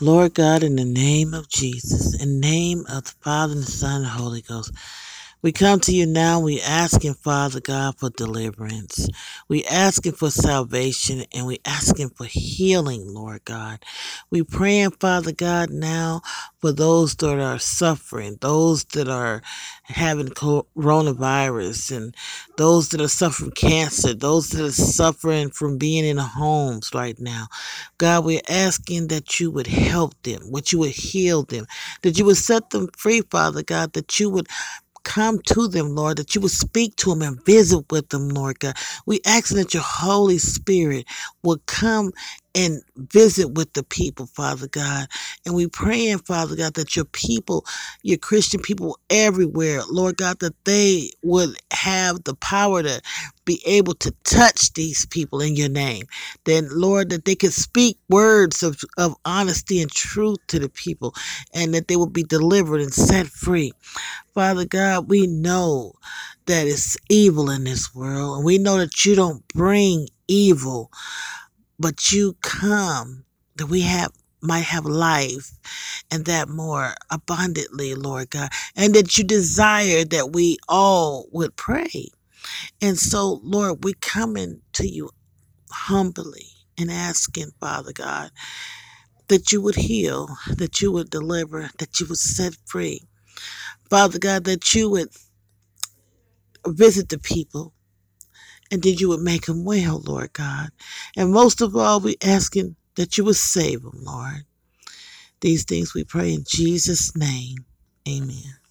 Lord God, in the name of Jesus, in the name of the Father and the Son and the Holy Ghost, we come to you now. We asking, Father God, for deliverance. We asking for salvation and we asking for healing, Lord God. We praying, Father God, now for those that are suffering, those that are having coronavirus, and those that are suffering cancer, those that are suffering from being in homes right now. God, we're asking that you would help them, that you would heal them, that you would set them free, Father God, that you would come to them, Lord, that you would speak to them and visit with them, Lord God. We ask that your Holy Spirit will come and visit with the people, Father God. And we praying, Father God, that your people, your Christian people everywhere, Lord God, that they would have the power to be able to touch these people in your name. Then, Lord, that they could speak words of, of honesty and truth to the people and that they will be delivered and set free. Father God, we know that it's evil in this world, and we know that you don't bring evil, but you come that we have might have life and that more abundantly, Lord God, and that you desire that we all would pray. And so, Lord, we coming to you humbly and asking, Father God, that you would heal, that you would deliver, that you would set free. Father God, that you would visit the people and that you would make them well, Lord God. And most of all, we asking that you would save them, Lord. These things we pray in Jesus' name. Amen.